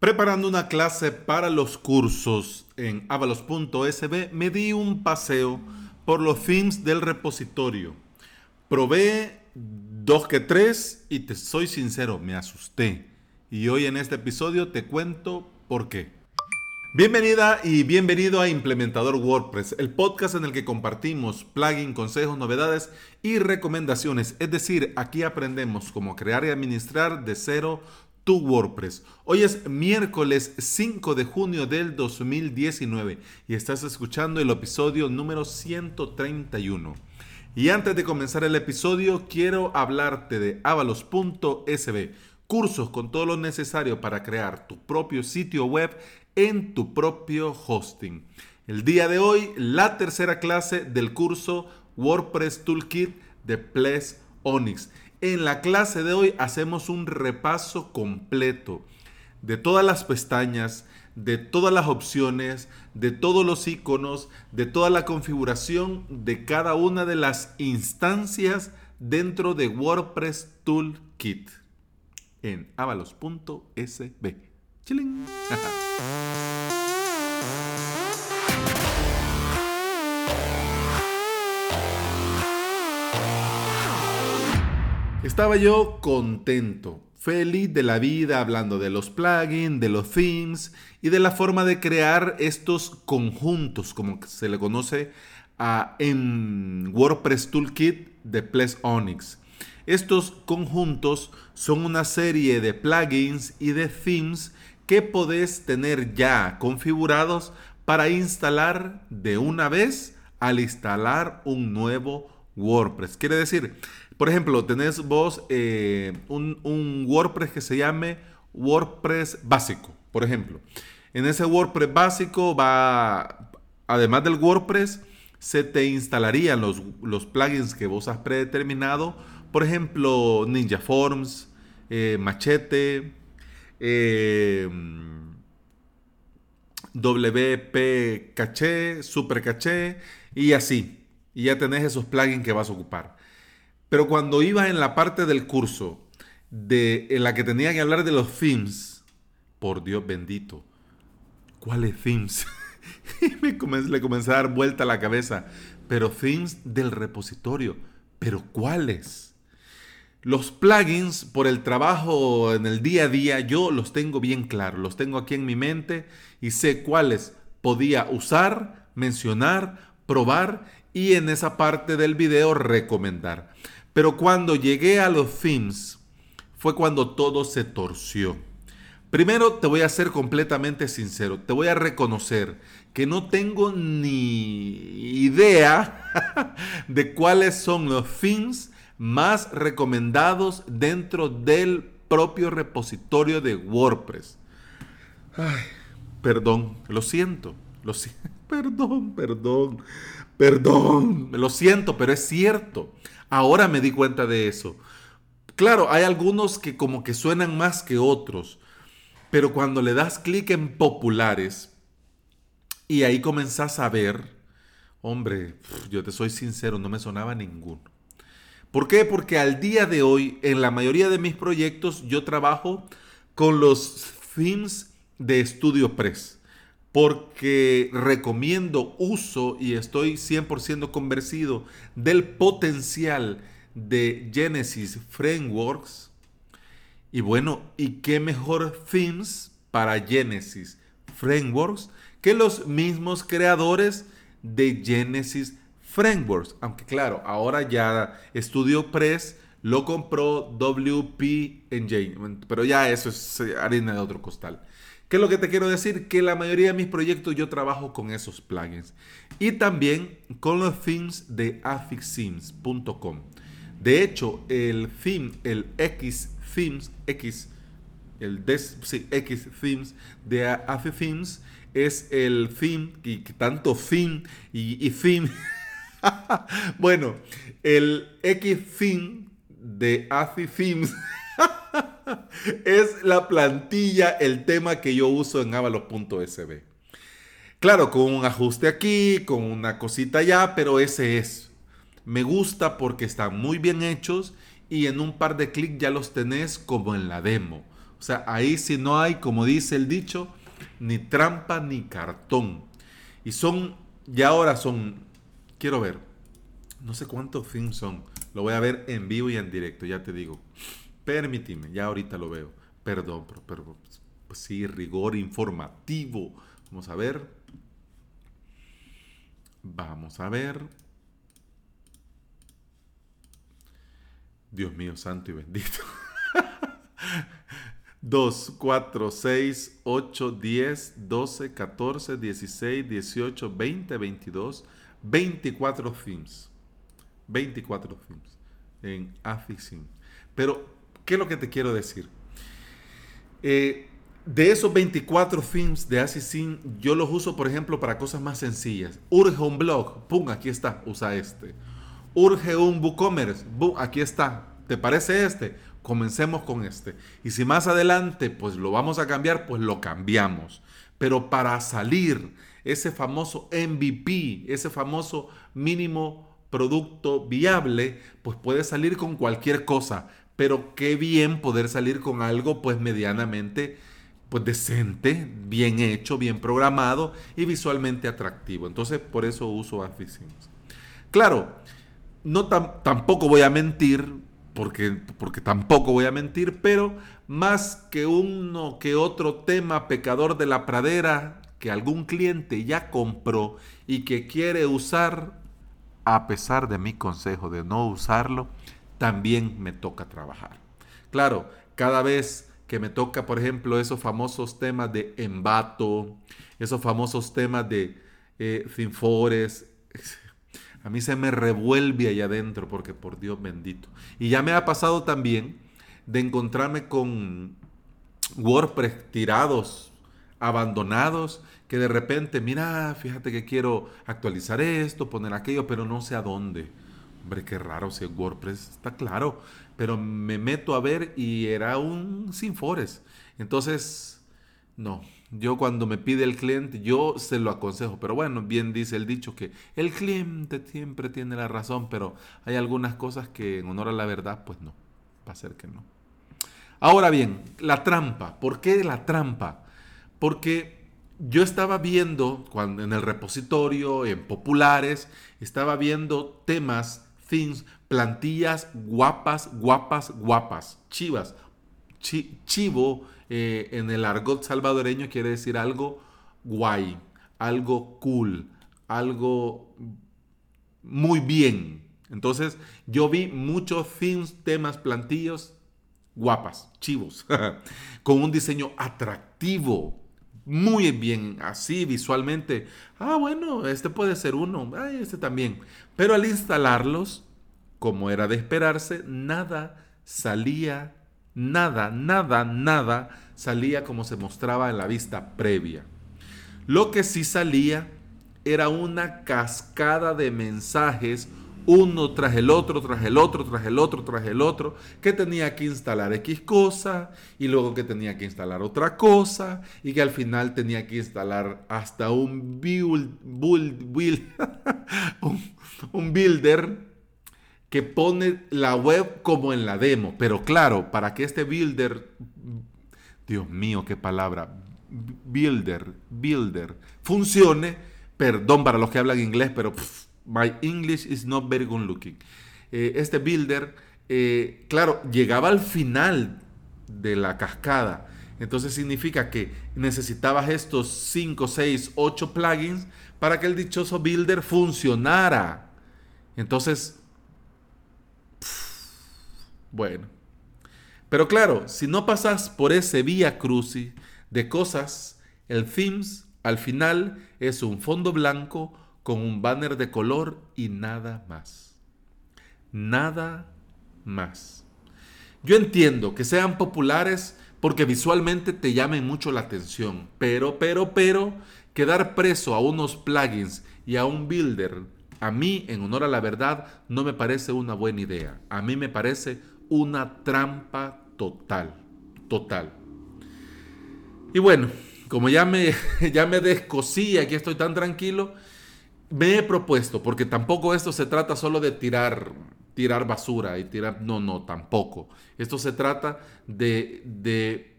Preparando una clase para los cursos en avalos.sb, me di un paseo por los themes del repositorio. Probé dos que tres y te soy sincero, me asusté. Y hoy en este episodio te cuento por qué. Bienvenida y bienvenido a Implementador WordPress, el podcast en el que compartimos plugins, consejos, novedades y recomendaciones. Es decir, aquí aprendemos cómo crear y administrar de cero WordPress. Hoy es miércoles 5 de junio del 2019 y estás escuchando el episodio número 131. Y antes de comenzar el episodio, quiero hablarte de avalos.sb, cursos con todo lo necesario para crear tu propio sitio web en tu propio hosting. El día de hoy, la tercera clase del curso WordPress Toolkit de Ples Onyx. En la clase de hoy hacemos un repaso completo de todas las pestañas, de todas las opciones, de todos los iconos, de toda la configuración de cada una de las instancias dentro de WordPress Toolkit en avalos.sb. Estaba yo contento, feliz de la vida hablando de los plugins, de los themes y de la forma de crear estos conjuntos, como se le conoce en WordPress Toolkit de Ples. Estos conjuntos son una serie de plugins y de themes que podés tener ya configurados para instalar de una vez al instalar un nuevo WordPress. Quiere decir, por ejemplo, tenés vos eh, un, WordPress que se llame WordPress básico, por ejemplo. En ese WordPress básico va, además del WordPress, se te instalarían los, los plugins que vos has predeterminado. Por ejemplo, Ninja Forms, eh, Machete, eh, WP Caché, Super Caché y así. Y ya tenés esos plugins que vas a ocupar. Pero cuando iba en la parte del curso de, en la que tenía que hablar de los themes, por Dios bendito, ¿cuáles themes? y me le comencé a dar vuelta a la cabeza. Pero themes del repositorio. ¿Pero cuáles? Los plugins, por el trabajo en el día a día, yo los tengo bien claros. Los tengo aquí en mi mente y sé cuáles podía usar, mencionar, probar y en esa parte del video recomendar. Pero cuando llegué a los themes, fue cuando todo se torció. Primero te voy a ser completamente sincero, te voy a reconocer que no tengo ni idea de cuáles son los themes más recomendados dentro del propio repositorio de WordPress. Ay, perdón, lo siento, lo siento, perdón, perdón, perdón, lo siento, pero es cierto. Ahora me di cuenta de eso. Claro, hay algunos que como que suenan más que otros, pero cuando le das clic en populares y ahí comenzás a ver, hombre, yo te soy sincero, no me sonaba ninguno. ¿Por qué? Porque al día de hoy, en la mayoría de mis proyectos, yo trabajo con los themes de StudioPress porque recomiendo uso y estoy 100% convencido del potencial de Genesis Frameworks. Y bueno, ¿y qué mejor themes para Genesis Frameworks que los mismos creadores de Genesis Frameworks? Aunque claro, ahora ya StudioPress lo compró WP Engine, pero ya eso es harina de otro costal. ¿Qué es lo que te quiero decir? Que la mayoría de mis proyectos yo trabajo con esos plugins. Y también con los themes de affixthemes.com. De hecho, el theme, el X themes, X, el des, X themes de affixthemes es el theme, y tanto theme y, theme. bueno, el X theme de affixthemes es la plantilla, el tema que yo uso en avalos.sb. Claro, con un ajuste aquí, con una cosita allá, pero ese es. Me gusta porque están muy bien hechos y en un par de clics ya los tenés como en la demo. O sea, ahí sí no hay, como dice el dicho, ni trampa ni cartón. Y son, ya ahora son, quiero ver, no sé cuántos films son. Lo voy a ver en vivo y en directo, ya te digo. Permíteme, ya ahorita lo veo. Perdón, pero, pero pues sí, rigor informativo. Vamos a ver. Vamos a ver. Dios mío, santo y bendito. 2, 4, 6, 8, 10, 12, 14, 16, 18, 20, 22, 24 films. 24 films en Afixin. Pero, ¿qué es lo que te quiero decir? Eh, de esos 24 films de Assassin, yo los uso, por ejemplo, para cosas más sencillas. Urge un blog, pum, aquí está, usa este. Urge un WooCommerce, boom, aquí está. ¿Te parece este? Comencemos con este. Y si más adelante, pues lo vamos a cambiar, pues lo cambiamos. Pero para salir ese famoso MVP, ese famoso mínimo producto viable, pues puede salir con cualquier cosa. Pero qué bien poder salir con algo, pues medianamente pues decente, bien hecho, bien programado y visualmente atractivo. Entonces, por eso uso Afficims. Claro, no tampoco voy a mentir, porque, porque tampoco voy a mentir, pero más que uno que otro tema pecador de la pradera que algún cliente ya compró y que quiere usar, a pesar de mi consejo de no usarlo, también me toca trabajar. Claro, cada vez que me toca, por ejemplo, esos famosos temas de embato, esos famosos temas de eh. A mí se me revuelve allá adentro porque por Dios bendito. Y ya me ha pasado también de encontrarme con WordPress tirados, abandonados, que de repente, mira, fíjate que quiero actualizar esto, poner aquello, pero no sé a dónde. Hombre, qué raro si WordPress está claro pero me meto a ver y era un Sinfores. Entonces, no, yo cuando me pide el cliente, yo se lo aconsejo, pero bueno, bien dice el dicho que el cliente siempre tiene la razón, pero hay algunas cosas que en honor a la verdad, pues no, va a ser que no. Ahora bien, la trampa, ¿por qué la trampa? Porque yo estaba viendo cuando en el repositorio, en populares, estaba viendo temas plantillas guapas, guapas, guapas, chivas. chivo eh, en el argot salvadoreño quiere decir algo guay, algo cool, algo muy bien. Entonces yo vi muchos themes, temas, plantillos guapas, chivos, con un diseño atractivo, muy bien, así visualmente. Ah, bueno, este puede ser uno, este también. Pero al instalarlos, como era de esperarse, nada salía, nada, nada, nada salía como se mostraba en la vista previa. Lo que sí salía era una cascada de mensajes uno tras el otro, tras el otro, tras el otro, tras el otro, que tenía que instalar X cosa y luego que tenía que instalar otra cosa y que al final tenía que instalar hasta un, build, un, builder que pone la web como en la demo. Pero claro, para que este builder, Dios mío, qué palabra, builder, builder, funcione, perdón para los que hablan inglés, pero my English is not very good looking. Eh, este builder, eh, claro, llegaba al final de la cascada. Entonces significa que necesitabas estos 5, 6, 8 plugins para que el dichoso builder funcionara. Entonces, bueno. Pero claro, si no pasas por ese vía crucis de cosas, el themes al final es un fondo blanco con un banner de color y nada más. Nada más. Yo entiendo que sean populares porque visualmente te llamen mucho la atención, pero, pero, pero, quedar preso a unos plugins y a un builder, a mí, en honor a la verdad, no me parece una buena idea. A mí me parece una trampa total, total. Y bueno, como ya me, ya me descosí, aquí estoy tan tranquilo, me he propuesto, porque tampoco esto se trata solo de tirar, tirar basura y tirar, no, no, tampoco. Esto se trata de, de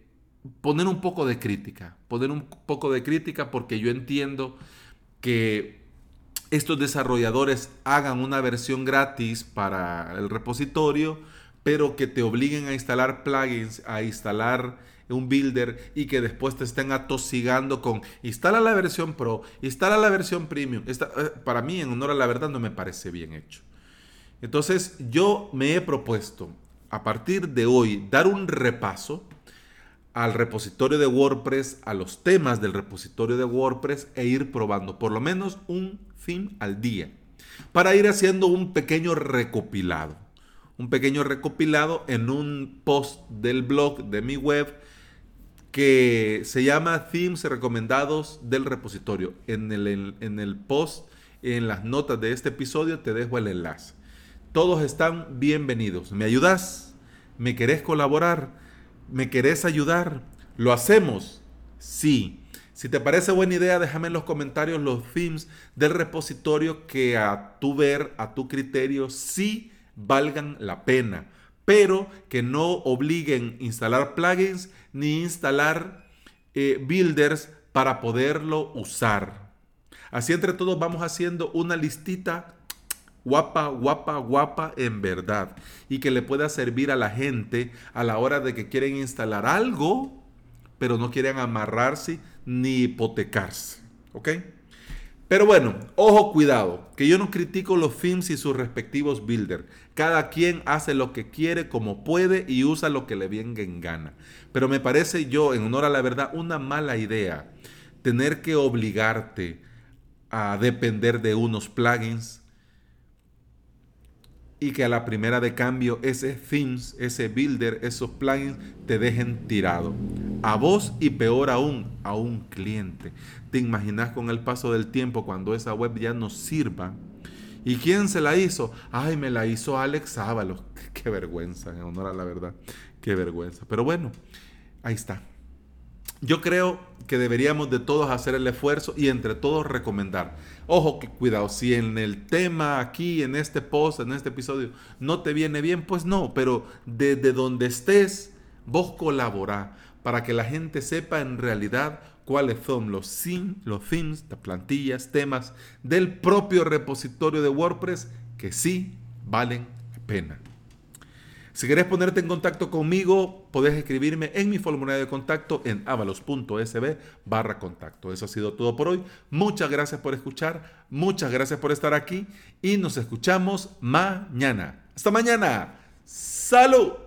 poner un poco de crítica, poner un poco de crítica porque yo entiendo que estos desarrolladores hagan una versión gratis para el repositorio, pero que te obliguen a instalar plugins, a instalar un builder y que después te estén atosigando con instala la versión pro, instala la versión premium. Eh, para mí, en honor a la verdad, no me parece bien hecho. Entonces, yo me he propuesto a partir de hoy dar un repaso al repositorio de WordPress, a los temas del repositorio de WordPress e ir probando por lo menos un fin al día para ir haciendo un pequeño recopilado. Un pequeño recopilado en un post del blog de mi web que se llama Themes recomendados del repositorio. En el, en el post, en las notas de este episodio, te dejo el enlace. Todos están bienvenidos. ¿Me ayudas? ¿Me querés colaborar? ¿Me querés ayudar? ¿Lo hacemos? Sí. Si te parece buena idea, déjame en los comentarios los themes del repositorio que a tu ver, a tu criterio, sí valgan la pena, pero que no obliguen instalar plugins ni instalar eh, builders para poderlo usar. Así entre todos vamos haciendo una listita guapa, guapa, guapa en verdad y que le pueda servir a la gente a la hora de que quieren instalar algo, pero no quieren amarrarse ni hipotecarse. ¿Ok? Pero bueno, ojo, cuidado, que yo no critico los films y sus respectivos builders. Cada quien hace lo que quiere, como puede y usa lo que le venga en gana. Pero me parece yo, en honor a la verdad, una mala idea tener que obligarte a depender de unos plugins y que a la primera de cambio ese themes, ese builder, esos plugins te dejen tirado. A vos y peor aún, a un cliente. ¿Te imaginas con el paso del tiempo cuando esa web ya no sirva? ¿Y quién se la hizo? Ay, me la hizo Alex Ábalos. Qué vergüenza, en honor a la verdad. Qué vergüenza. Pero bueno, ahí está. Yo creo que deberíamos de todos hacer el esfuerzo y entre todos recomendar. Ojo, que cuidado, si en el tema aquí, en este post, en este episodio, no te viene bien, pues no, pero desde donde estés, vos colabora para que la gente sepa en realidad cuáles son los, themes, las plantillas, temas del propio repositorio de WordPress que sí valen la pena. Si querés ponerte en contacto conmigo, podés escribirme en mi formulario de contacto en avalos.sb barra contacto. Eso ha sido todo por hoy. Muchas gracias por escuchar, muchas gracias por estar aquí y nos escuchamos mañana. Hasta mañana. Salud.